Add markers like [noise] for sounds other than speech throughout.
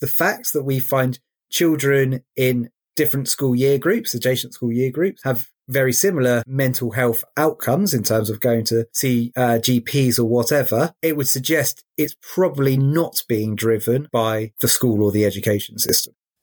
the fact that we find children in different school year groups, adjacent school year groups, have very similar mental health outcomes in terms of going to see uh, GPs or whatever, it would suggest it's probably not being driven by the school or the education system.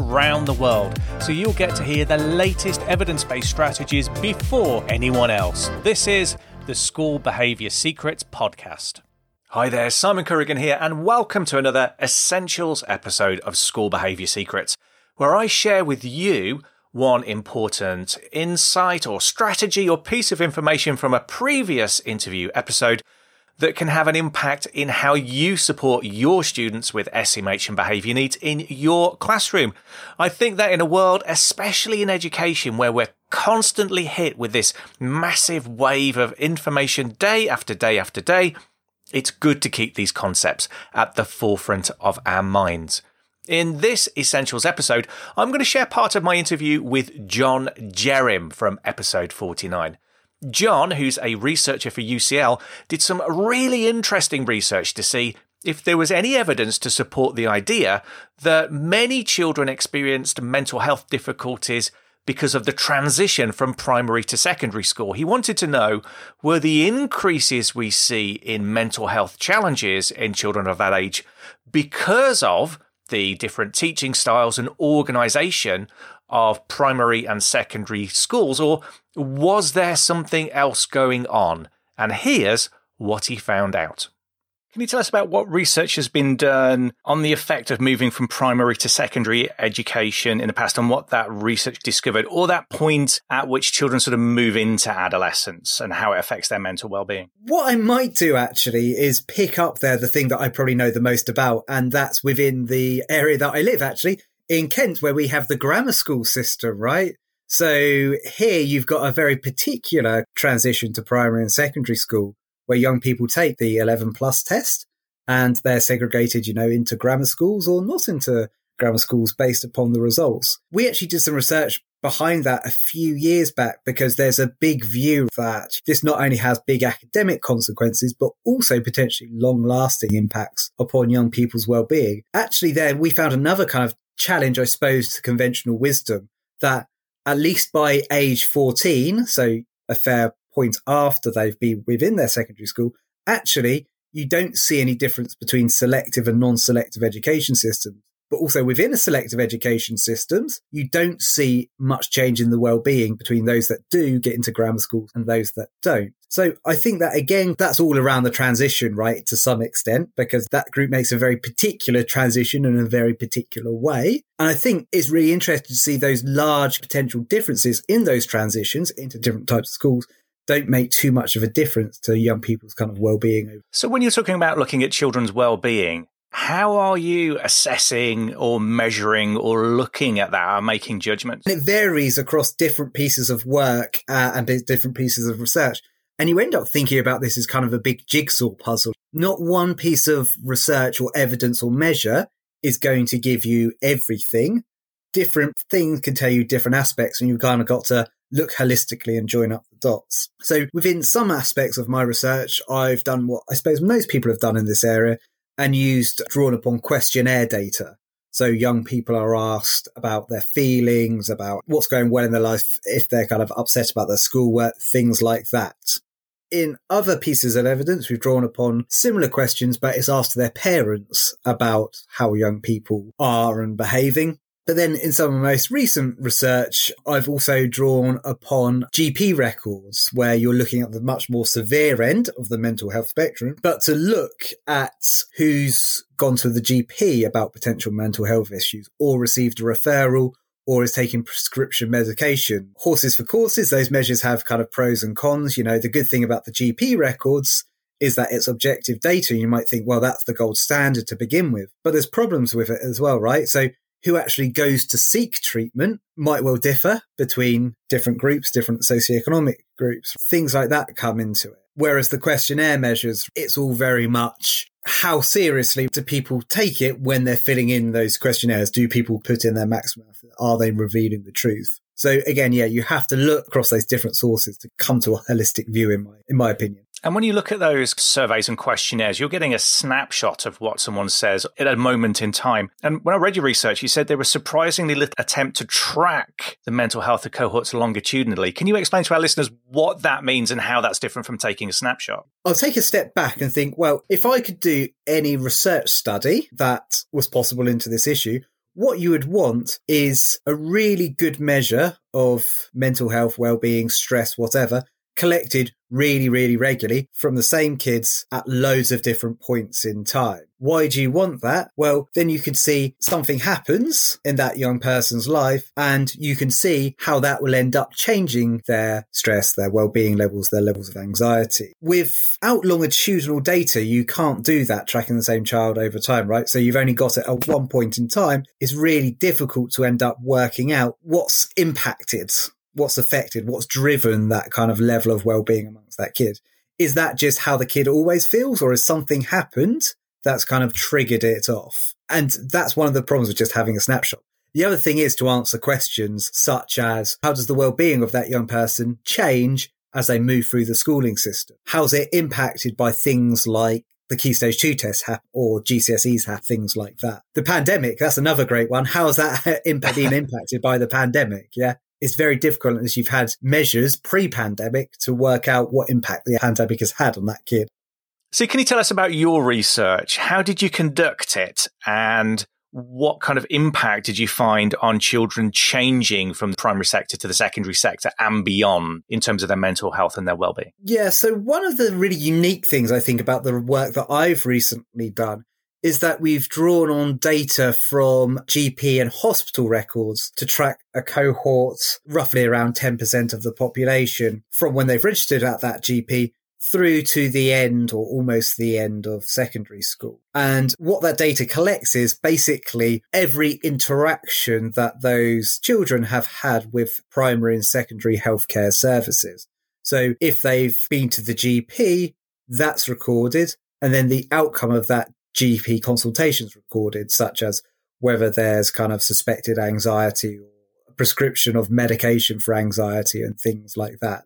around the world, so you'll get to hear the latest evidence based strategies before anyone else. This is the School Behaviour Secrets Podcast. Hi there, Simon Corrigan here, and welcome to another Essentials episode of School Behaviour Secrets, where I share with you one important insight or strategy or piece of information from a previous interview episode that can have an impact in how you support your students with SEMH and behaviour needs in your classroom. I think that in a world, especially in education, where we're constantly hit with this massive wave of information day after day after day, it's good to keep these concepts at the forefront of our minds. In this Essentials episode, I'm going to share part of my interview with John Jerrim from episode 49. John, who's a researcher for UCL, did some really interesting research to see if there was any evidence to support the idea that many children experienced mental health difficulties because of the transition from primary to secondary school. He wanted to know were the increases we see in mental health challenges in children of that age because of the different teaching styles and organization of primary and secondary schools, or was there something else going on? And here's what he found out. Can you tell us about what research has been done on the effect of moving from primary to secondary education in the past and what that research discovered, or that point at which children sort of move into adolescence and how it affects their mental well-being? What I might do actually is pick up there the thing that I probably know the most about, and that's within the area that I live actually, in Kent, where we have the grammar school system, right? So here you've got a very particular transition to primary and secondary school where young people take the 11 plus test and they're segregated, you know, into grammar schools or not into grammar schools based upon the results. We actually did some research behind that a few years back because there's a big view that this not only has big academic consequences, but also potentially long lasting impacts upon young people's well-being. Actually, there we found another kind of challenge, I suppose, to conventional wisdom that at least by age 14, so a fair point after they've been within their secondary school, actually, you don't see any difference between selective and non-selective education systems. But also within a selective education systems, you don't see much change in the well-being between those that do get into grammar schools and those that don't. So I think that again, that's all around the transition, right? To some extent, because that group makes a very particular transition in a very particular way. And I think it's really interesting to see those large potential differences in those transitions into different types of schools don't make too much of a difference to young people's kind of well-being. So when you're talking about looking at children's well-being, how are you assessing or measuring or looking at that or making judgments? It varies across different pieces of work uh, and different pieces of research. And you end up thinking about this as kind of a big jigsaw puzzle. Not one piece of research or evidence or measure is going to give you everything. Different things can tell you different aspects, and you've kind of got to look holistically and join up the dots. So within some aspects of my research, I've done what I suppose most people have done in this area, and used drawn upon questionnaire data. So young people are asked about their feelings, about what's going well in their life, if they're kind of upset about their schoolwork, things like that. In other pieces of evidence, we've drawn upon similar questions, but it's asked their parents about how young people are and behaving. But then in some of my most recent research, I've also drawn upon GP records where you're looking at the much more severe end of the mental health spectrum, but to look at who's gone to the GP about potential mental health issues or received a referral or is taking prescription medication. Horses for courses, those measures have kind of pros and cons. You know, the good thing about the GP records is that it's objective data. You might think, well, that's the gold standard to begin with, but there's problems with it as well, right? So who actually goes to seek treatment might well differ between different groups, different socioeconomic groups. Things like that come into it. Whereas the questionnaire measures, it's all very much how seriously do people take it when they're filling in those questionnaires? Do people put in their maximum? Are they revealing the truth? So again, yeah, you have to look across those different sources to come to a holistic view, in my in my opinion. And when you look at those surveys and questionnaires, you're getting a snapshot of what someone says at a moment in time. And when I read your research, you said there was surprisingly little attempt to track the mental health of cohorts longitudinally. Can you explain to our listeners what that means and how that's different from taking a snapshot? I'll take a step back and think, well, if I could do any research study that was possible into this issue, what you would want is a really good measure of mental health, well-being, stress, whatever, collected really, really regularly from the same kids at loads of different points in time. Why do you want that? Well, then you can see something happens in that young person's life and you can see how that will end up changing their stress, their well-being levels, their levels of anxiety. Without longitudinal data, you can't do that tracking the same child over time, right? So you've only got it at one point in time. It's really difficult to end up working out what's impacted what's affected, what's driven that kind of level of well-being amongst that kid. Is that just how the kid always feels or has something happened that's kind of triggered it off? And that's one of the problems with just having a snapshot. The other thing is to answer questions such as how does the well-being of that young person change as they move through the schooling system? How's it impacted by things like the key stage two tests have or GCSEs have things like that. The pandemic, that's another great one. How has that [laughs] been impacted by the pandemic? Yeah it's very difficult as you've had measures pre-pandemic to work out what impact the pandemic has had on that kid. So, can you tell us about your research? How did you conduct it, and what kind of impact did you find on children changing from the primary sector to the secondary sector and beyond in terms of their mental health and their well-being? Yeah, so one of the really unique things I think about the work that I've recently done is that we've drawn on data from GP and hospital records to track a cohort, roughly around 10% of the population from when they've registered at that GP through to the end or almost the end of secondary school. And what that data collects is basically every interaction that those children have had with primary and secondary healthcare services. So if they've been to the GP, that's recorded. And then the outcome of that GP consultations recorded, such as whether there's kind of suspected anxiety or a prescription of medication for anxiety and things like that.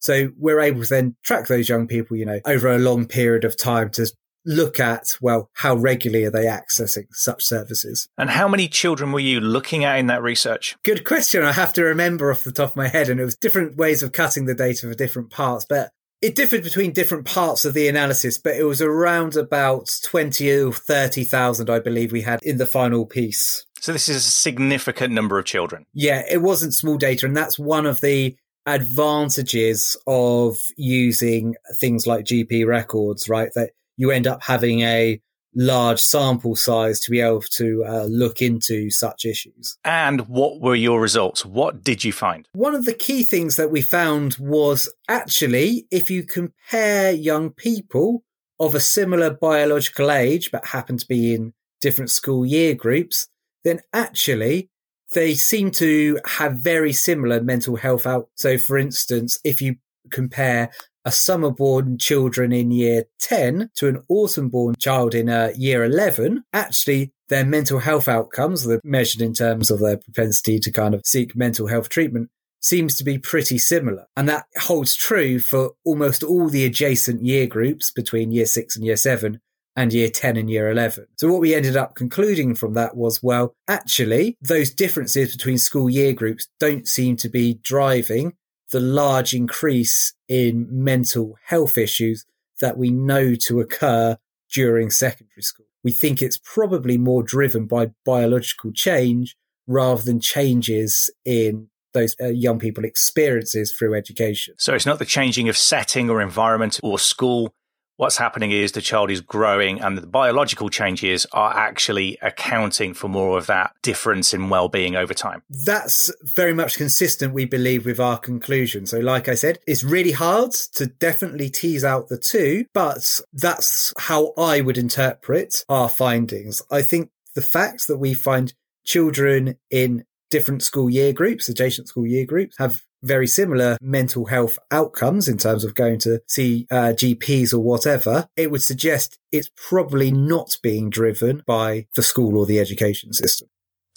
So we're able to then track those young people, you know, over a long period of time to look at, well, how regularly are they accessing such services? And how many children were you looking at in that research? Good question. I have to remember off the top of my head. And it was different ways of cutting the data for different parts. But it differed between different parts of the analysis, but it was around about 20 or 30,000, I believe we had in the final piece. So this is a significant number of children. Yeah, it wasn't small data. And that's one of the advantages of using things like GP records, right? That you end up having a large sample size to be able to uh, look into such issues. And what were your results? What did you find? One of the key things that we found was actually if you compare young people of a similar biological age but happen to be in different school year groups, then actually they seem to have very similar mental health out. So for instance, if you compare a summer born children in year 10 to an autumn born child in uh, year 11, actually their mental health outcomes, they're measured in terms of their propensity to kind of seek mental health treatment, seems to be pretty similar. And that holds true for almost all the adjacent year groups between year six and year seven and year 10 and year 11. So what we ended up concluding from that was, well, actually, those differences between school year groups don't seem to be driving the large increase in mental health issues that we know to occur during secondary school. We think it's probably more driven by biological change rather than changes in those uh, young people experiences through education. So it's not the changing of setting or environment or school what's happening is the child is growing and the biological changes are actually accounting for more of that difference in well-being over time. That's very much consistent, we believe, with our conclusion. So, like I said, it's really hard to definitely tease out the two, but that's how I would interpret our findings. I think the fact that we find children in different school year groups, adjacent school year groups, have very similar mental health outcomes in terms of going to see uh, GPs or whatever, it would suggest it's probably not being driven by the school or the education system.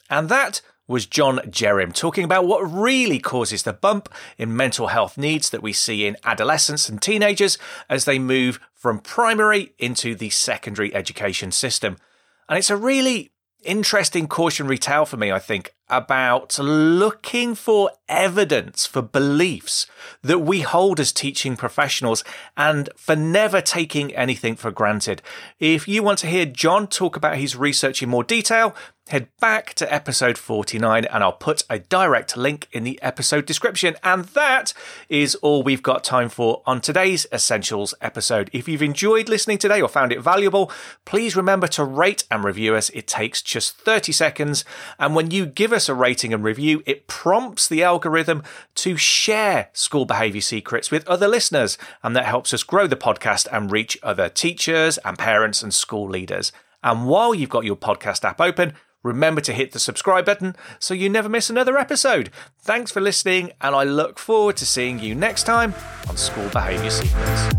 And that was John Jerrim talking about what really causes the bump in mental health needs that we see in adolescents and teenagers as they move from primary into the secondary education system. And it's a really interesting cautionary tale for me, I think, about looking for evidence for beliefs that we hold as teaching professionals and for never taking anything for granted. If you want to hear John talk about his research in more detail, head back to episode 49 and I'll put a direct link in the episode description. And that is all we've got time for on today's Essentials episode. If you've enjoyed listening today or found it valuable, please remember to rate and review us. It takes just 30 seconds. And when you give us a rating and review, it prompts the algorithm to share school behavior secrets with other listeners. And that helps us grow the podcast and reach other teachers and parents and school leaders. And while you've got your podcast app open, remember to hit the subscribe button so you never miss another episode. Thanks for listening, and I look forward to seeing you next time on School Behaviour Secrets.